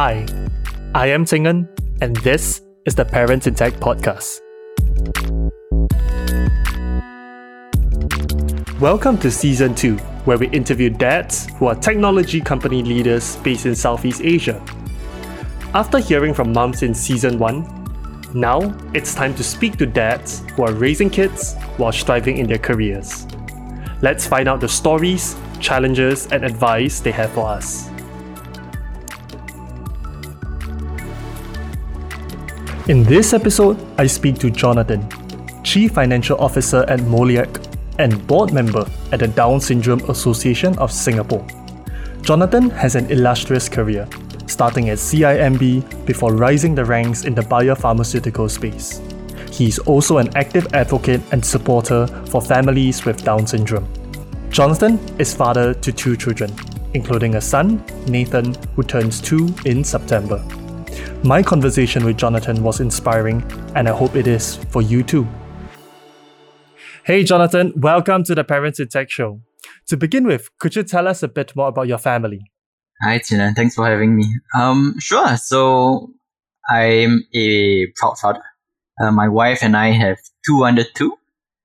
Hi, I am Tingan, and this is the Parents in Tech podcast. Welcome to season 2, where we interview dads who are technology company leaders based in Southeast Asia. After hearing from moms in season 1, now it's time to speak to dads who are raising kids while striving in their careers. Let's find out the stories, challenges, and advice they have for us. In this episode, I speak to Jonathan, Chief Financial Officer at Moleac and board member at the Down Syndrome Association of Singapore. Jonathan has an illustrious career, starting at CIMB before rising the ranks in the biopharmaceutical space. He is also an active advocate and supporter for families with Down syndrome. Jonathan is father to two children, including a son, Nathan, who turns two in September. My conversation with Jonathan was inspiring, and I hope it is for you too. Hey, Jonathan, welcome to the Parents in Tech Show. To begin with, could you tell us a bit more about your family? Hi, Tina. Thanks for having me. Um, sure. So, I'm a proud father. Uh, my wife and I have two under two.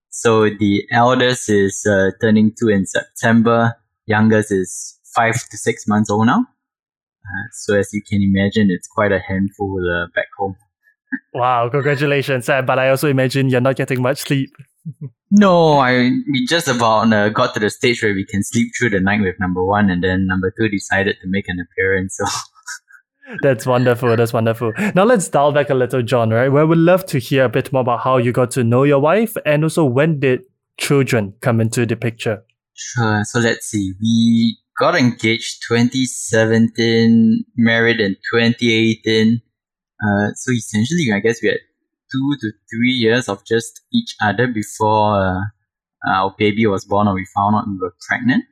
So, the eldest is uh, turning two in September. Youngest is five to six months old now. Uh, so as you can imagine, it's quite a handful uh, back home. Wow, congratulations! Uh, but I also imagine you're not getting much sleep. no, I we just about uh, got to the stage where we can sleep through the night with number one, and then number two decided to make an appearance. So. That's wonderful. That's wonderful. Now let's dial back a little, John. Right, where we'd love to hear a bit more about how you got to know your wife, and also when did children come into the picture. Sure. So let's see. We got engaged 2017, married in 2018. Uh, so essentially, I guess we had two to three years of just each other before uh, our baby was born or we found out we were pregnant.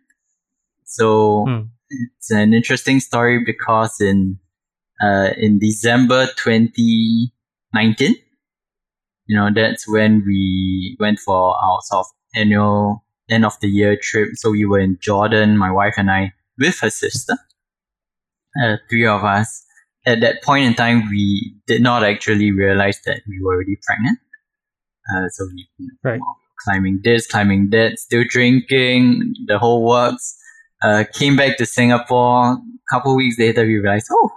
So hmm. it's an interesting story because in uh, in December 2019, you know, that's when we went for our sort of annual end of the year trip. So we were in Jordan, my wife and I, with her sister, uh, three of us. At that point in time, we did not actually realize that we were already pregnant. Uh, so we you know, right. climbing this, climbing that, still drinking, the whole works. Uh, came back to Singapore. A couple weeks later, we realized, oh,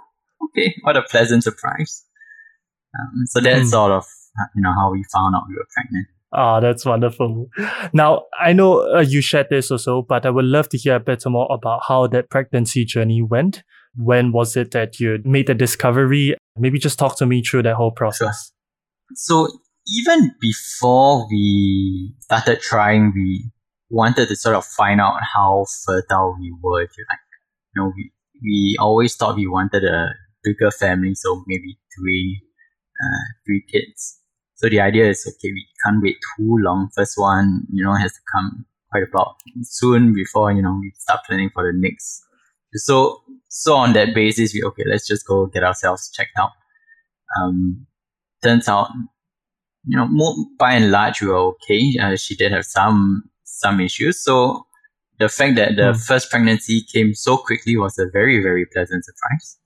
okay, what a pleasant surprise. Um, so that's mm. sort of you know how we found out we were pregnant. Ah, oh, that's wonderful. Now, I know uh, you shared this also, but I would love to hear a bit more about how that pregnancy journey went. When was it that you made the discovery? Maybe just talk to me through that whole process. Sure. So, even before we started trying, we wanted to sort of find out how fertile we were, if you like. You know, we, we always thought we wanted a bigger family, so maybe three, uh, three kids. So the idea is okay, we can't wait too long. First one, you know, has to come quite about soon before, you know, we start planning for the next. So so on that basis, we okay, let's just go get ourselves checked out. Um, turns out, you know, more, by and large, we were okay. Uh, she did have some some issues. So the fact that the mm. first pregnancy came so quickly was a very very pleasant surprise.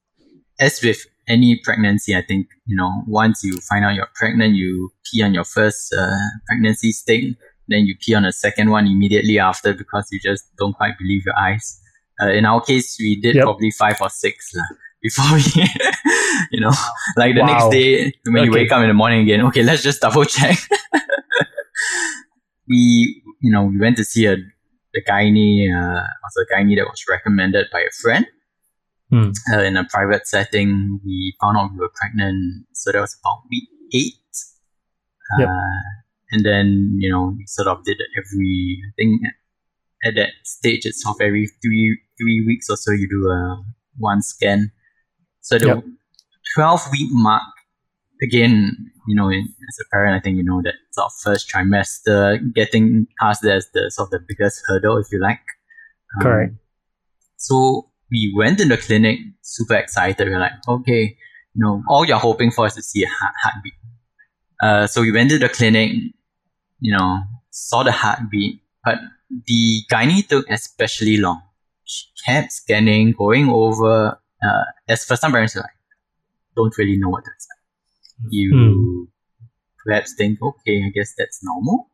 As with any pregnancy, I think, you know, once you find out you're pregnant, you pee on your first uh, pregnancy stick, then you pee on a second one immediately after because you just don't quite believe your eyes. Uh, in our case, we did yep. probably five or six uh, before we, you know, like the wow. next day when okay. you wake up in the morning again, okay, let's just double check. we, you know, we went to see a the gynae, uh, also a gynae that was recommended by a friend. Mm. Uh, in a private setting, we found out we were pregnant. So that was about week eight. Yep. Uh, and then, you know, we sort of did it every, I think at that stage, it's sort of every three three weeks or so, you do a one scan. So the yep. 12 week mark, again, you know, as a parent, I think you know that sort of first trimester, getting past that is the sort of the biggest hurdle, if you like. Um, Correct. So we went in the clinic super excited. We are like, okay, you know, all you're hoping for is to see a heart, heartbeat. Uh, so we went to the clinic, you know, saw the heartbeat, but the gynae took especially long. She kept scanning, going over uh, as first time parents, like, don't really know what to expect. You Mm. perhaps think, okay, I guess that's normal.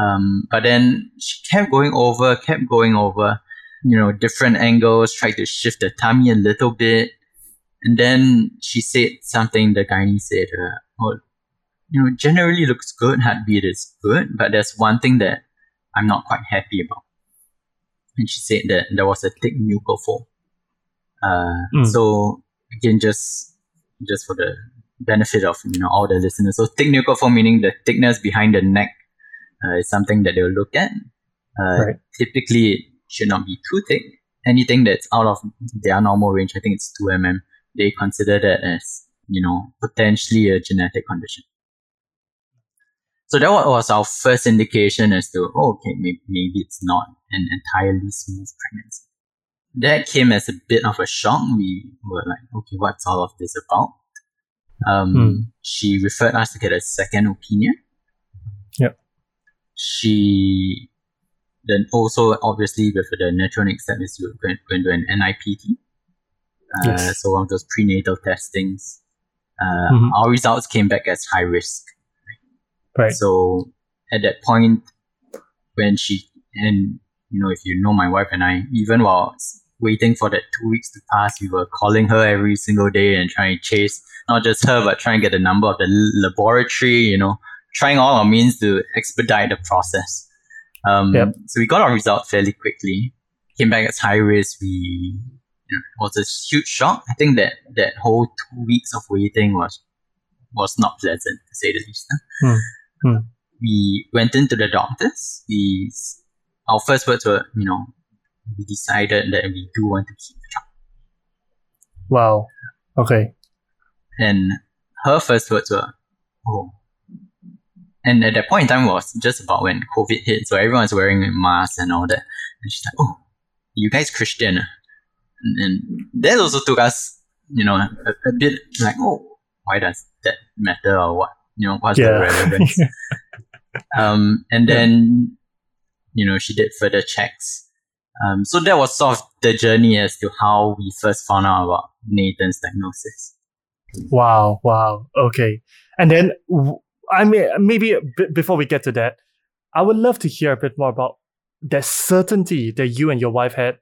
Um, but then she kept going over, kept going over, you know, different angles, tried to shift the tummy a little bit. And then she said something the gynae said, uh, oh, you know, generally looks good, heartbeat is good, but there's one thing that I'm not quite happy about. And she said that there was a thick nuchal fold. Uh, Mm. So again, just just for the benefit of you know all the listeners, so thick nuchal fold meaning the thickness behind the neck uh, is something that they'll look at. Uh, Right. Typically, should not be too thick. Anything that's out of their normal range, I think it's two mm. They consider that as you know potentially a genetic condition. So that was our first indication as to, oh, okay, maybe, maybe it's not an entirely smooth pregnancy. That came as a bit of a shock. We were like, okay, what's all of this about? Um, Hmm. She referred us to get a second opinion. Yep. She then also, obviously, with the natural next step is you're going, going to an NIPT. Uh, Yes. So one of those prenatal testings. Uh, Mhm. Our results came back as high risk. Right. So at that point, when she and you know, if you know my wife and I, even while waiting for that two weeks to pass, we were calling her every single day and trying to chase not just her, but trying to get the number of the laboratory. You know, trying all our means to expedite the process. Um, Yep. So we got our result fairly quickly. Came back as high risk. We you know, it was a huge shock. I think that that whole two weeks of waiting was was not pleasant to say the least. Hmm. Hmm. We went into the doctors. We our first words were, you know, we decided that we do want to keep the child. Wow. Okay. And her first words were, oh. And at that point in time was just about when COVID hit, so everyone's wearing a mask and all that. And she's like, oh, you guys Christian? ah?" And, and that also took us, you know, a, a bit like, oh, why does that matter or what? You know, what's the Yeah. relevance? um, and Yeah. then, you know, she did further checks. Um, so that was sort of the journey as to how we first found out about Nathan's diagnosis. Wow, wow. Okay. And then, w- I mean, maybe bit before we get to that, I would love to hear a bit more about the certainty that you and your wife had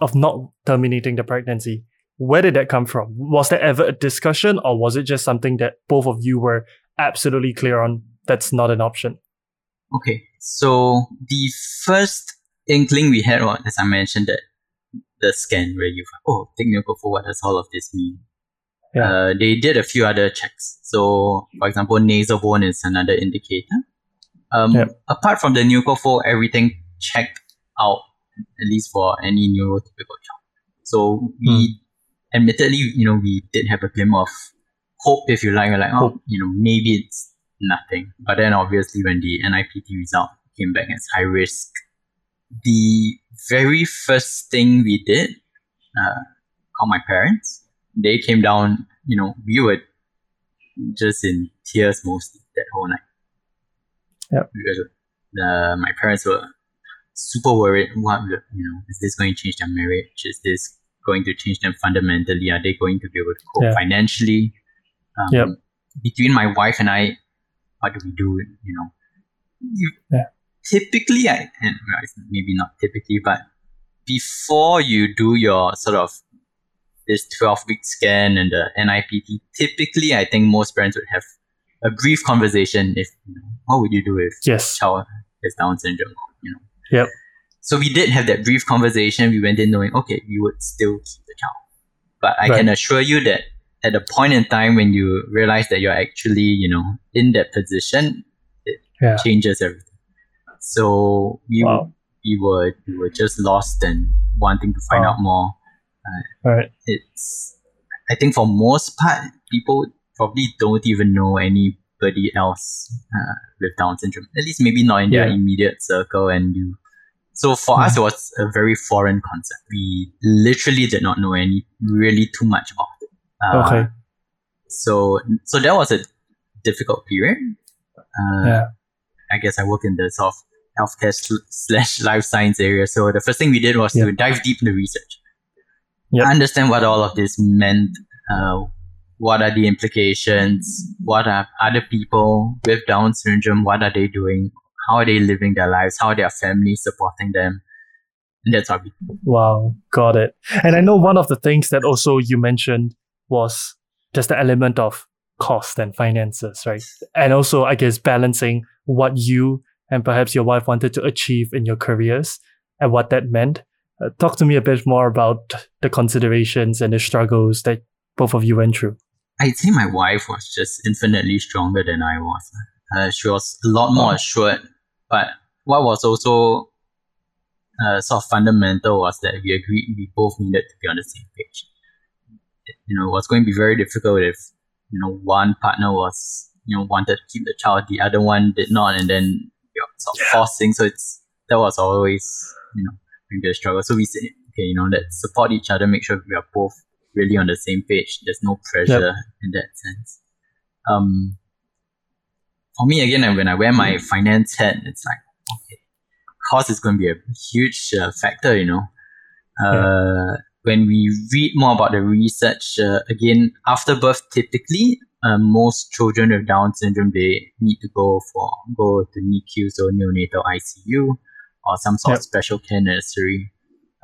of not terminating the pregnancy. Where did that come from? Was there ever a discussion, or was it just something that both of you were absolutely clear on that's not an option? Okay, so the first inkling we had as I mentioned, that the scan where you, oh, take nuchal fold what does all of this mean? Yeah. Uh, they did a few other checks. So, for example, nasal bone is another indicator. Um, Yep. Apart from the nuchal fold, everything checked out, at least for any neurotypical child. So we, admittedly, you know, we did have a glimmer of hope, if you like. We're like, oh, Hope. you know, maybe it's nothing. But then obviously when the NIPT result came back as high risk, the very first thing we did, uh, called my parents. They came down, you know, we were just in tears most that whole night. Yep. Because uh, my parents were super worried. What, you know, is this going to change their marriage? Is this going to change them fundamentally? Are they going to be able to cope Yeah. financially? Um, Yep. Between my wife and I, what do we do? You know, you, Yeah. typically, I and maybe not typically, but before you do your sort of this 12 week scan and the NIPT, typically I think most parents would have a brief conversation if you know, what would you do if Yes. child has Down syndrome, you know. Yep. So we did have that brief conversation. We went in knowing, okay, we would still keep the child. But I can assure you that at the point in time when you realize that you're actually, you know, in that position, it Yeah. changes everything. So we Wow. we were we were just lost and wanting to find Wow. out more. All right. It's I think for most part, people probably don't even know anybody else uh, with Down syndrome. At least maybe not in their immediate circle. And you, so for us, it was a very foreign concept. We literally did not know any really too much about it. Uh, Okay. So so that was a difficult period. Uh, Yeah. I guess I work in the sort of healthcare sl- slash life science area. So the first thing we did was Yeah. to dive deep into research. Yep. understand what all of this meant. Uh, what are the implications? What are other people with Down syndrome? What are they doing? How are they living their lives? How are their families supporting them? And that's how we. Wow, got it. And I know one of the things that also you mentioned was just the element of cost and finances, right? And also, I guess, balancing what you and perhaps your wife wanted to achieve in your careers and what that meant. Uh, talk to me a bit more about the considerations and the struggles that both of you went through. I'd say my wife was just infinitely stronger than I was. Uh, she was a lot more assured. But what was also uh, sort of fundamental was that we agreed we both needed to be on the same page. You know, it was going to be very difficult if you know one partner was you know wanted to keep the child, the other one did not, and then you know, sort of yeah. forcing. So it's that was always you know be a struggle. So we say, okay, you know, let's support each other, make sure we are both really on the same page. There's no pressure yep. in that sense. Um, for me, again, when I wear my finance hat, it's like, okay, cost is going to be a huge uh, factor, you know. Uh, yeah. When we read more about the research, uh, again, after birth, typically, uh, most children with Down syndrome, they need to go for go to NICU, so neonatal ICU, or some sort yep. of special care nursery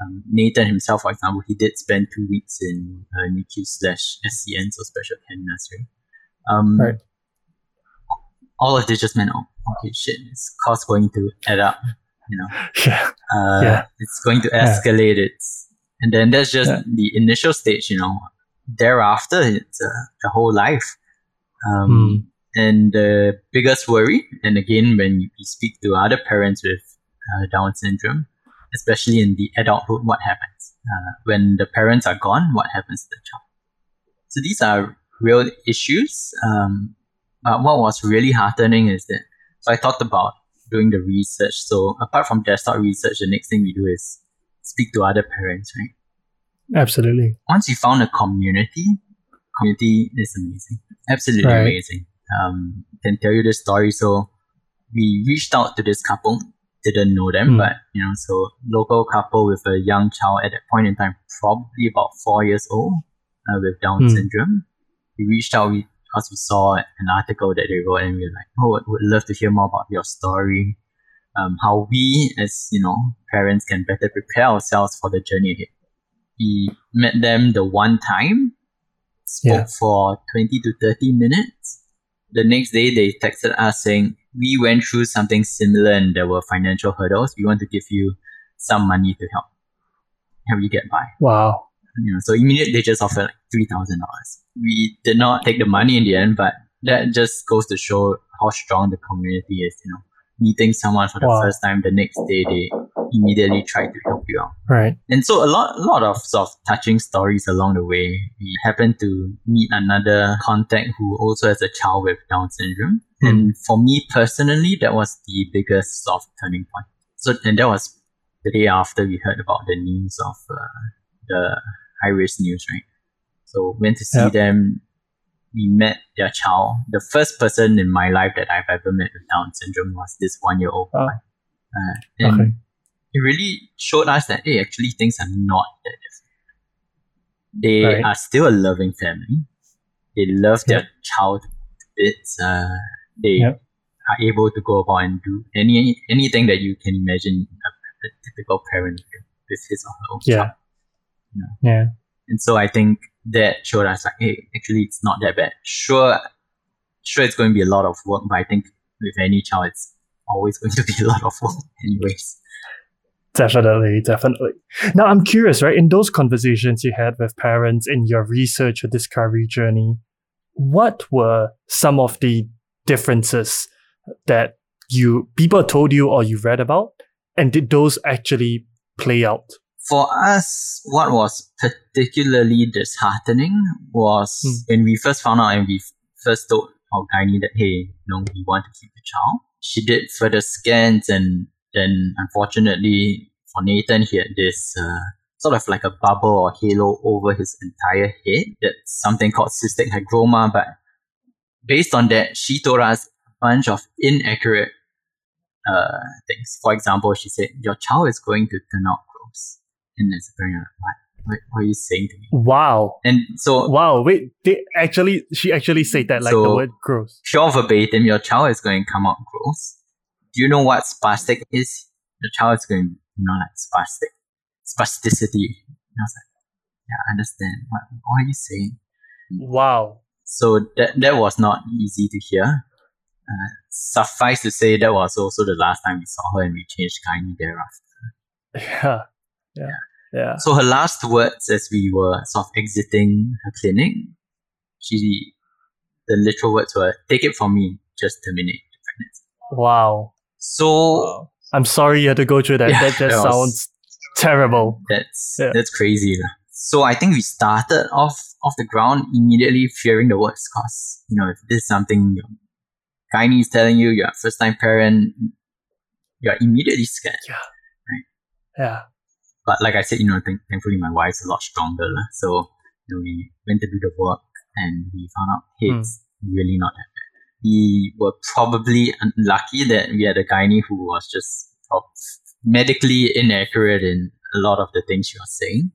um, Nathan himself, for example, he did spend two weeks in uh, NICU slash SCN, so special care nursery. Um, right. All of this just meant, oh, okay, shit, this cost going to add up, you know. Yeah. Uh, yeah. It's going to escalate. Yeah. It's and then that's just yeah. the initial stage, you know. Thereafter, it's uh, the whole life. Um, mm. And the biggest worry, and again, when you speak to other parents with Down syndrome, especially in the adulthood, what happens? Uh, when the parents are gone, what happens to the child? So these are real issues. Um, but what was really heartening is that, so I talked about doing the research. So apart from desktop research, the next thing we do is speak to other parents, right? Absolutely. Once you found a community, community is amazing. Absolutely right. amazing. Um, can tell you the story. So we reached out to this couple didn't know them, mm. but you know, so local couple with a young child at that point in time, probably about four years old, uh, with Down mm. syndrome. We reached out because we saw an article that they wrote, and we were like, "Oh, would love to hear more about your story, um, how we as you know parents can better prepare ourselves for the journey ahead." We met them the one time, spoke yeah. for twenty to thirty minutes. The next day, they texted us saying, we went through something similar and there were financial hurdles. We want to give you some money to help help you get by. Wow. You know, so immediately they just offered like three thousand dollars. We did not take the money in the end, but that just goes to show how strong the community is. You know, meeting someone for the wow. first time, the next day they immediately try to help you out. Right. And so a lot, a lot of sort of touching stories along the way. We happened to meet another contact who also has a child with Down syndrome. Mm. And for me personally, that was the biggest soft turning point. So, and that was the day after we heard about the news of uh, the high risk news, right? So went to see yep. them. We met their child. The first person in my life that I've ever met with Down syndrome was this one year old boy. Uh, and okay. it really showed us that hey, actually things are not that different. They right. are still a loving family. They love their child bits. Uh, they yep. are able to go about and do any anything that you can imagine a, a typical parent with his or her own yeah. child. You know? Yeah. And so I think that showed us like, hey, actually it's not that bad. Sure, sure it's going to be a lot of work, but I think with any child it's always going to be a lot of work anyways. Definitely, definitely. Now I'm curious, right? In those conversations you had with parents in your research or discovery journey, what were some of the differences that you people told you or you read about? And did those actually play out? For us what was particularly disheartening was mm. when we first found out and we first told our gynae that hey you know we want to keep the child. She did further scans and then unfortunately for nathan he had this uh, sort of like a bubble or halo over his entire head that's something called cystic hygroma but based on that, she told us a bunch of inaccurate uh, things. For example, she said, Your child is going to turn out gross. And as very parent, what? what, what are you saying to me? Wow. And so, Wow. Wait, they actually, she actually said that, like the word gross. pure verbatim, your child is going to come out gross. Do you know what spastic is? Your child is going, you know, like spastic, spasticity. And I was like, yeah, I understand. What, what are you saying? Wow. So that that was not easy to hear. Uh, suffice to say, that was also the last time we saw her, and we changed gynae thereafter. Yeah. Yeah. Yeah. So her last words, as we were sort of exiting her clinic, she, the literal words were, "Take it from me, just terminate the pregnancy." Wow. So Wow. I'm sorry you had to go through that. Yeah, that just that was- sounds terrible. That's Yeah. that's crazy. So I think we started off off the ground immediately fearing the worst cause you know if this is something your gynae is telling you you're a first time parent, you're immediately scared. Yeah. Right. Yeah. But like I said, you know, th- thankfully my wife's a lot stronger. So you know, we went to do the work and we found out hey, Hmm. it's really not that bad. We were probably unlucky that we had a gynae who was just medically inaccurate in a lot of the things she was saying.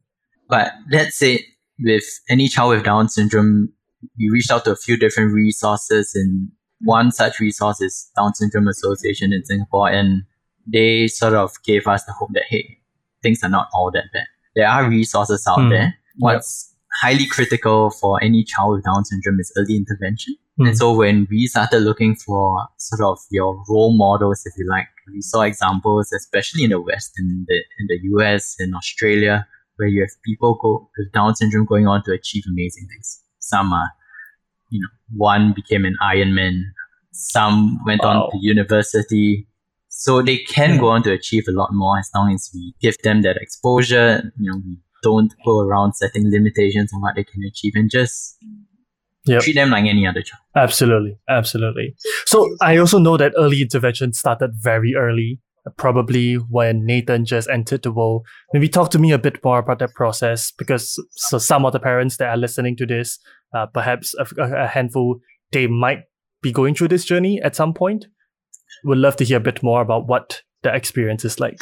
But that said, with any child with Down syndrome, we reached out to a few different resources, and one such resource is Down Syndrome Association in Singapore, and they sort of gave us the hope that hey, things are not all that bad. There are resources out Hmm. there. What's highly critical for any child with Down syndrome is early intervention. Hmm. And so when we started looking for sort of your role models, if you like, we saw examples, especially in the West, in the in the US, in Australia, where you have people go with Down syndrome going on to achieve amazing things. Some are, you know, one became an Ironman, some went Wow. on to university. So they can go on to achieve a lot more as long as we give them that exposure. You know, we don't go around setting limitations on what they can achieve and just Yep. treat them like any other child. Absolutely, absolutely. So I also know that early intervention started very early, probably when Nathan just entered the world. Maybe talk to me a bit more about that process, because so some of the parents that are listening to this, uh, perhaps a, a handful, they might be going through this journey at some point. Would love to hear a bit more about what the experience is like.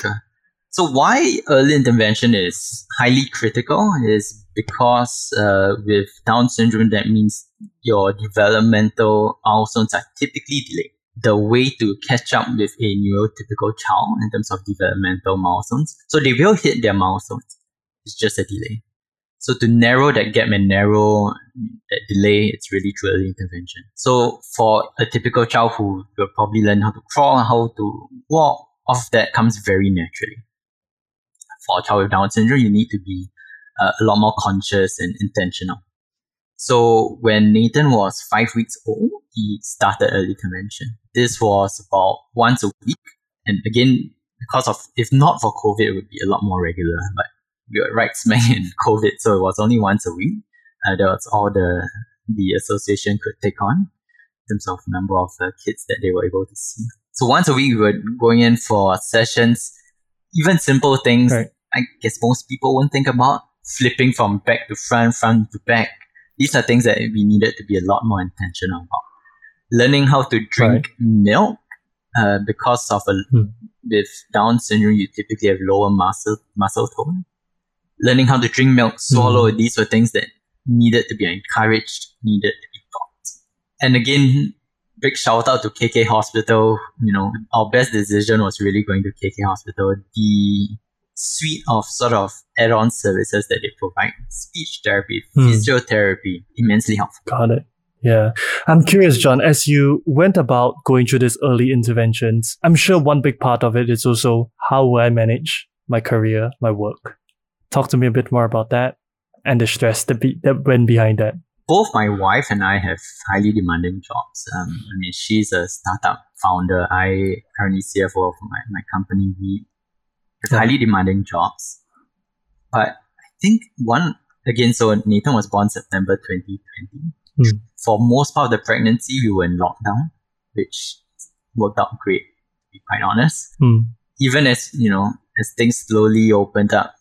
So why early intervention is highly critical is because uh, with Down syndrome, that means your developmental milestones are typically delayed. The way to catch up with a neurotypical child in terms of developmental milestones, so they will hit their milestones. It's just a delay. So to narrow that gap and narrow that delay, it's really through early intervention. So for a typical child who will probably learn how to crawl, how to walk, all of that comes very naturally for a child with Down syndrome, you need to be uh, a lot more conscious and intentional. So when Nathan was five weeks old, he started early intervention. This was about once a week. And again, because of, if not for COVID, it would be a lot more regular, but we were right smack in COVID. So it was only once a week. Uh, that was all the, the association could take on in terms of number of uh, kids that they were able to see. So once a week, we were going in for sessions, even simple things Right. I guess most people won't think about flipping from back to front, front to back. These are things that we needed to be a lot more intentional about. Learning how to drink milk, uh, because of a Hmm. with Down syndrome, you typically have lower muscle muscle tone. Learning how to drink milk, swallow. These were things that needed to be encouraged, needed to be taught. And again, big shout out to KK Hospital. You know, our best decision was really going to KK Hospital. The suite of sort of add-on services that they provide, speech therapy, Hmm. physiotherapy, immensely helpful. Got it. Yeah. I'm curious, John, as you went about going through these early interventions, I'm sure one big part of it is also how will I manage my career, my work. Talk to me a bit more about that and the stress that, be, that went behind that. both my wife and I have highly demanding jobs. Um, I mean, she's a startup founder. I currently CFO of my, my company. We Yeah. highly demanding jobs. But I think one, again, so Nathan was born September 2020. Hmm. For most part of the pregnancy, we were in lockdown, which worked out great, to be quite honest Hmm. even as you know as things slowly opened up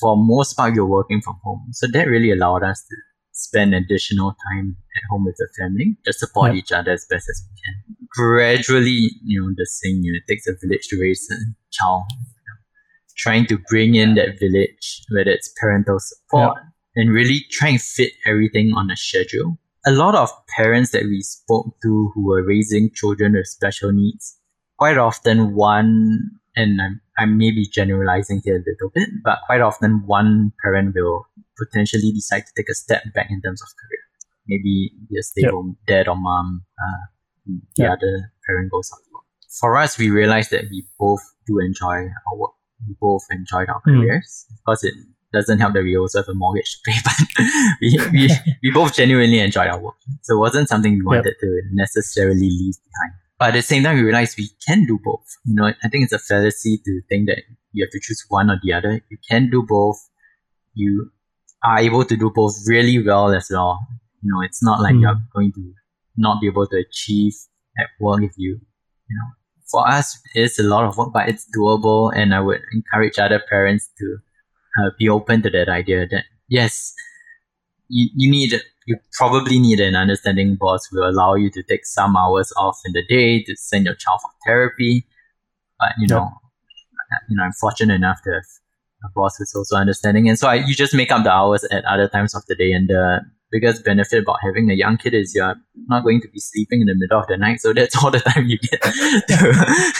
for most part you're working from home so that really allowed us to spend additional time at home with the family to support each other as best as we can gradually you know the saying you know, it takes a village to raise a child trying to bring in that village, whether it's parental support, and really try and fit everything on a schedule. A lot of parents that we spoke to who were raising children with special needs, quite often one, and I'm, I may be generalizing here a little bit, but quite often one parent will potentially decide to take a step back in terms of career. Maybe be a stay home dad or mom, uh, the yep. other parent goes out. For us, we realized that we both do enjoy our work. We both enjoyed our mm. careers. Of course, it doesn't help that we also have a mortgage to pay, but we, we, we both genuinely enjoyed our work. So it wasn't something we wanted yep. to necessarily leave behind. But at the same time, we realized we can do both. You know, I think it's a fallacy to think that you have to choose one or the other. You can do both. You are able to do both really well as well. You know, it's not like mm. you're going to not be able to achieve at work if you, you know, for us, it's a lot of work, but it's doable. And I would encourage other parents to uh, be open to that idea that yes, you, you need you probably need an understanding boss who will allow you to take some hours off in the day to send your child for therapy. But you know, you know, I'm fortunate enough to have a boss who's also understanding, and so I, you just make up the hours at other times of the day. And the biggest benefit about having a young kid is you're not going to be sleeping in the middle of the night, so that's all the time you get to,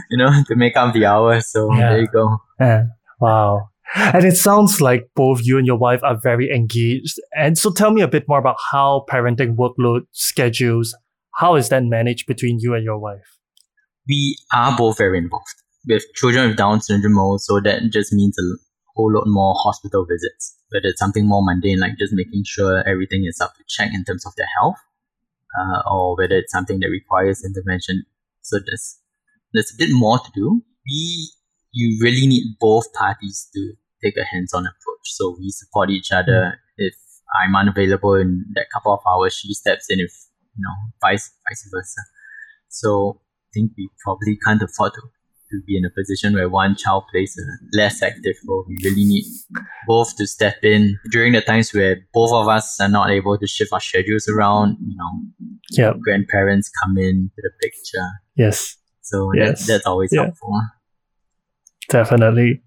you know, to make up the hours. So yeah. there you go. Yeah. Wow. And it sounds like both you and your wife are very engaged. And so tell me a bit more about how parenting workload schedules, how is that managed between you and your wife? We are both very involved. With children with Down syndrome also, that just means a whole lot more hospital visits. Whether it's something more mundane, like just making sure everything is up to check in terms of their health, uh, or whether it's something that requires intervention. So there's, there's a bit more to do. We you really need both parties to take a hands-on approach. So we support each other. Mm. If I'm unavailable in that couple of hours, she steps in. If you know, vice vice versa. So I think we probably can't afford to to be in a position where one child plays a less active role. We really need both to step in during the times where both of us are not able to shift our schedules around. You know, yep. grandparents come in to the picture. Yes. So yes. That, that's always yeah. helpful. Definitely.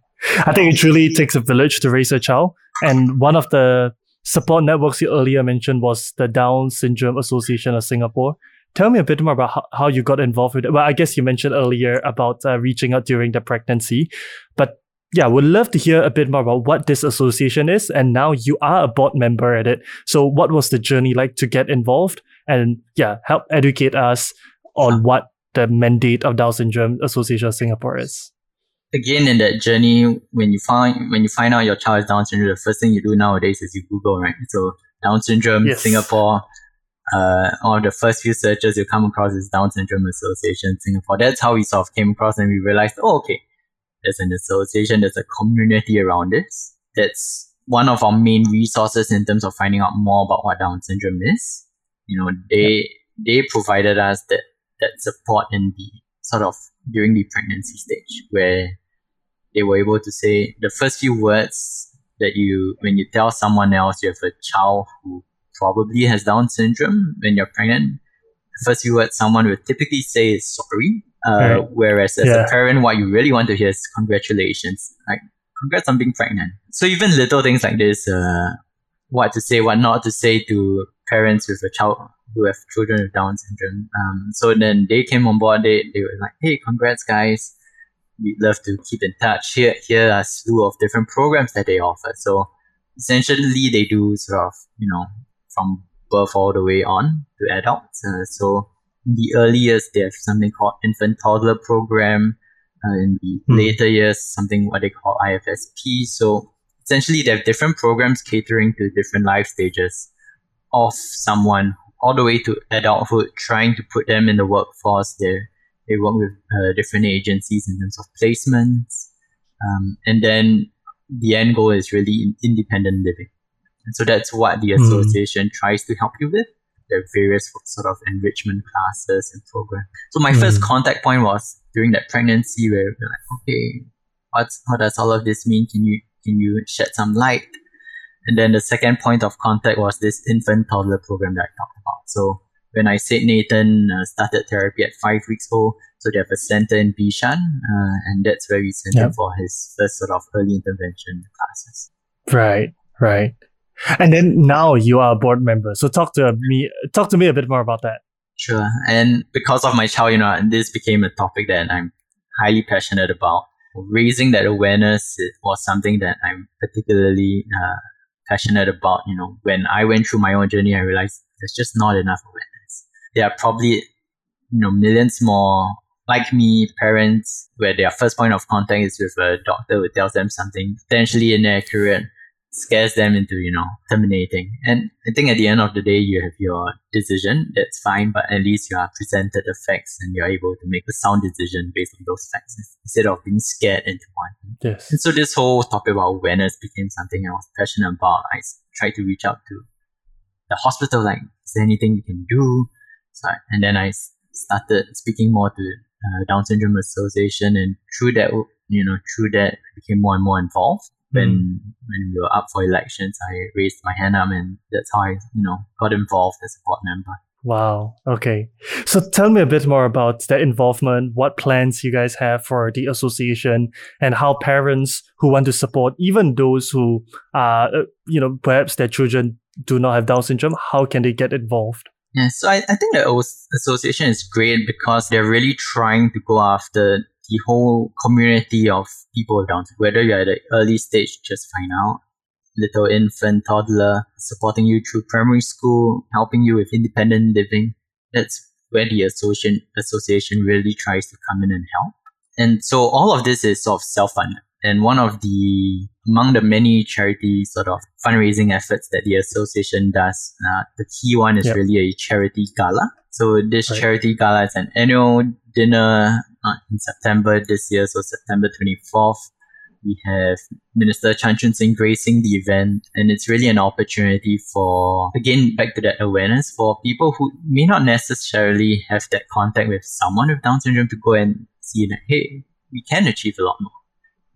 I think it truly takes a village to raise a child. And one of the support networks you earlier mentioned was the Down Syndrome Association of Singapore. Tell me a bit more about how, how you got involved with it. Well, I guess you mentioned earlier about uh, reaching out during the pregnancy, but yeah, would love to hear a bit more about what this association is. And now you are a board member at it. So what was the journey like to get involved? And yeah, help educate us on what the mandate of Down Syndrome Association of Singapore is again in that journey when you find when you find out your child is Down syndrome, the first thing you do nowadays is you Google, right? So Down syndrome, yes. Singapore. Uh, one of the first few searches you come across is Down Syndrome Association Singapore. That's how we sort of came across and we realized, oh, okay, there's an association, there's a community around this. That's one of our main resources in terms of finding out more about what Down syndrome is. You know, they they provided us that that support in the sort of during the pregnancy stage where they were able to say the first few words that you when you tell someone else you have a child who probably has Down syndrome when you're pregnant. The first few words someone will typically say is sorry. Uh, right. Whereas as yeah. a parent, what you really want to hear is congratulations. Like congrats on being pregnant. So even little things like this, uh, what to say, what not to say to parents with a child who have children with Down syndrome. Um, so then they came on board. They, they were like, "Hey, congrats, guys! we'd love to keep in touch. Here, here are a slew of different programs that they offer. So essentially, they do sort of, you know, from birth all the way on to adults. Uh, so in the early years, they have something called infant toddler program. Uh, in the hmm. later years, something what they call IFSP. So essentially, they have different programs catering to different life stages of someone all the way to adulthood, trying to put them in the workforce. They're they work with uh, different agencies in terms of placements. Um, and then the end goal is really independent living. And so that's what the hmm. association mm. tries to help you with. There are various sort of enrichment classes and programs. So my mm. first contact point was during that pregnancy where we're like, okay, what's, what does all of this mean? Can you, can you shed some light? And then the second point of contact was this infant toddler program that I talked about. So when I said Nathan uh, started therapy at five weeks old, So they have a center in Bishan, uh, and that's where we sent him for his first sort of early intervention classes. Right, right. And then now you are a board member. So talk to me talk to me a bit more about that. Sure. And because of my child, you know, this became a topic that I'm highly passionate about. Raising that awareness was something that I'm particularly uh, passionate about. You know, when I went through my own journey, I realized there's just not enough awareness. There are probably, you know, millions more like me, parents, where their first point of contact is with a doctor who tells them something potentially inaccurate scares them into you know terminating. And i think at the end of the day you have your decision. That's fine but at least you are presented the facts and you're able to make a sound decision based on those facts instead of being scared into one. Yes. And so this whole topic about awareness became something i was passionate about. I tried to reach out to the hospital like is there anything we can do? So and then i started speaking more to uh, down syndrome association and through that you know through that I became more and more involved when mm. when we were up for elections, I raised my hand up, and that's how I you know got involved as a board member. Wow. Okay. So tell me a bit more about that involvement, what plans you guys have for the association, and how parents who want to support, even those who, uh, you know, perhaps their children do not have Down syndrome, how can they get involved? Yeah, so I, I think the association is great because they're really trying to go after the whole community of people with Down whether you're at the early stage, just find out, little infant, toddler, supporting you through primary school, helping you with independent living. That's where the association association really tries to come in and help. And so all of this is sort of self-funded. And one of the among the many charity sort of fundraising efforts that the association does, uh, the key one is yep. really a charity gala. So this right. charity gala is an annual dinner uh, in September this year, so September 24th. We have Minister Chan Chun Sing gracing the event, and it's really an opportunity for, again, back to that awareness for people who may not necessarily have that contact with someone with Down syndrome to go and see that, hey, we can achieve a lot more.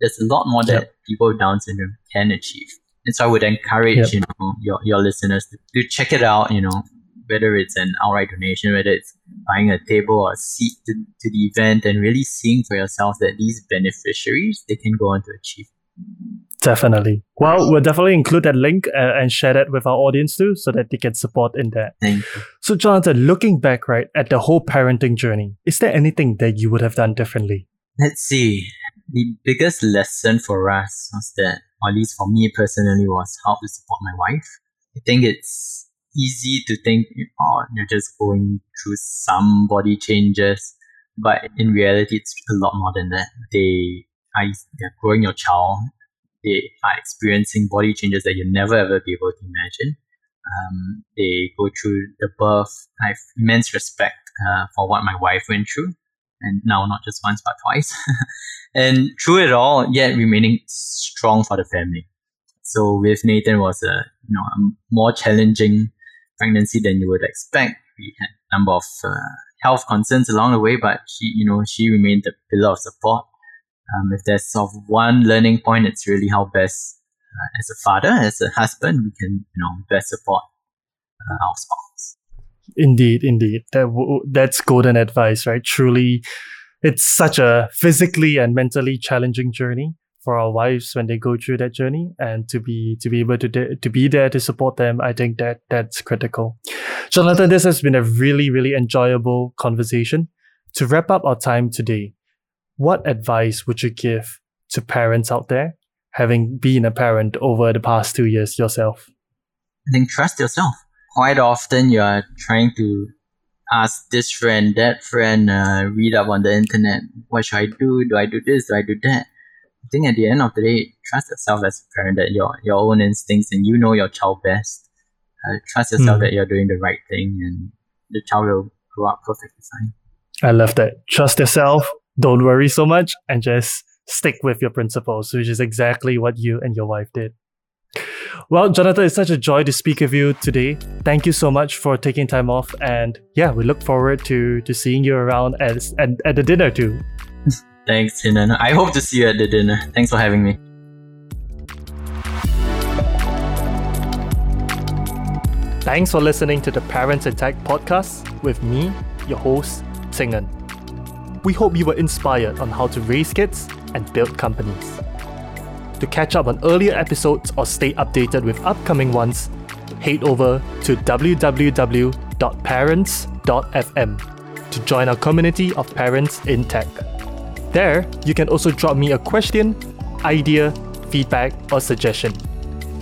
There's a lot more yep. that people with Down syndrome can achieve. And so I would encourage, yep. you know, your, your listeners to, to check it out, you know, whether it's an outright donation, whether it's buying a table or a seat to, to the event and really seeing for yourself that these beneficiaries, they can go on to achieve. Definitely. Well, we'll definitely include that link uh, and share that with our audience too so that they can support in that. Thank you. So, Jonathan, looking back, right, at the whole parenting journey, is there anything that you would have done differently? Let's see. The biggest lesson for us was that, or at least for me personally, was how to support my wife. I think it's easy to think, oh, you're just going through some body changes, but in reality, it's a lot more than that. They are they're growing your child. They are experiencing body changes that you'll never ever be able to imagine. Um, they go through the birth. I have immense respect uh, for what my wife went through, and now not just once but twice. and through it all, yet remaining strong for the family. So with Nathan was a you know a more challenging pregnancy than you would expect. We had a number of uh, health concerns along the way, but she, you know, she remained a pillar of support. Um, if there's sort of one learning point, it's really how best, uh, as a father, as a husband, we can, you know, best support uh, our spouse. Indeed, indeed. That that's golden advice, right? Truly, it's such a physically and mentally challenging journey for our wives when they go through that journey and to be to be able to de- to be there to support them i think that that's critical. Jonathan this has been a really really enjoyable conversation. To wrap up our time today what advice would you give to parents out there having been a parent over the past two years yourself? I think trust yourself. Quite often you are trying to ask this friend that friend uh, read up on the internet. What should i do? Do i do this? Do i do that I think at the end of the day, trust yourself as a parent that your your own instincts and you know your child best. Uh, trust yourself mm. that you're doing the right thing, and the child will grow up perfectly fine. I love that. Trust yourself. Don't worry so much, and just stick with your principles, which is exactly what you and your wife did. Well, Jonathan, it's such a joy to speak with you today. Thank you so much for taking time off, and yeah, we look forward to to seeing you around at at, at the dinner too. Thanks, Hinan. I hope to see you at the dinner. Thanks for having me. Thanks for listening to the Parents in Tech podcast with me, your host, Tingan. we hope you were inspired on how to raise kids and build companies. To catch up on earlier episodes or stay updated with upcoming ones, head over to www.parents.fm to join our community of parents in tech. There, you can also drop me a question, idea, feedback, or suggestion.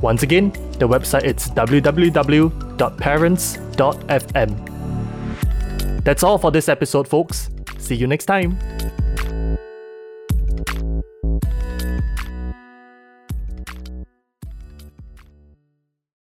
Once again, the website is www.parents.fm. That's all for this episode, folks. See you next time.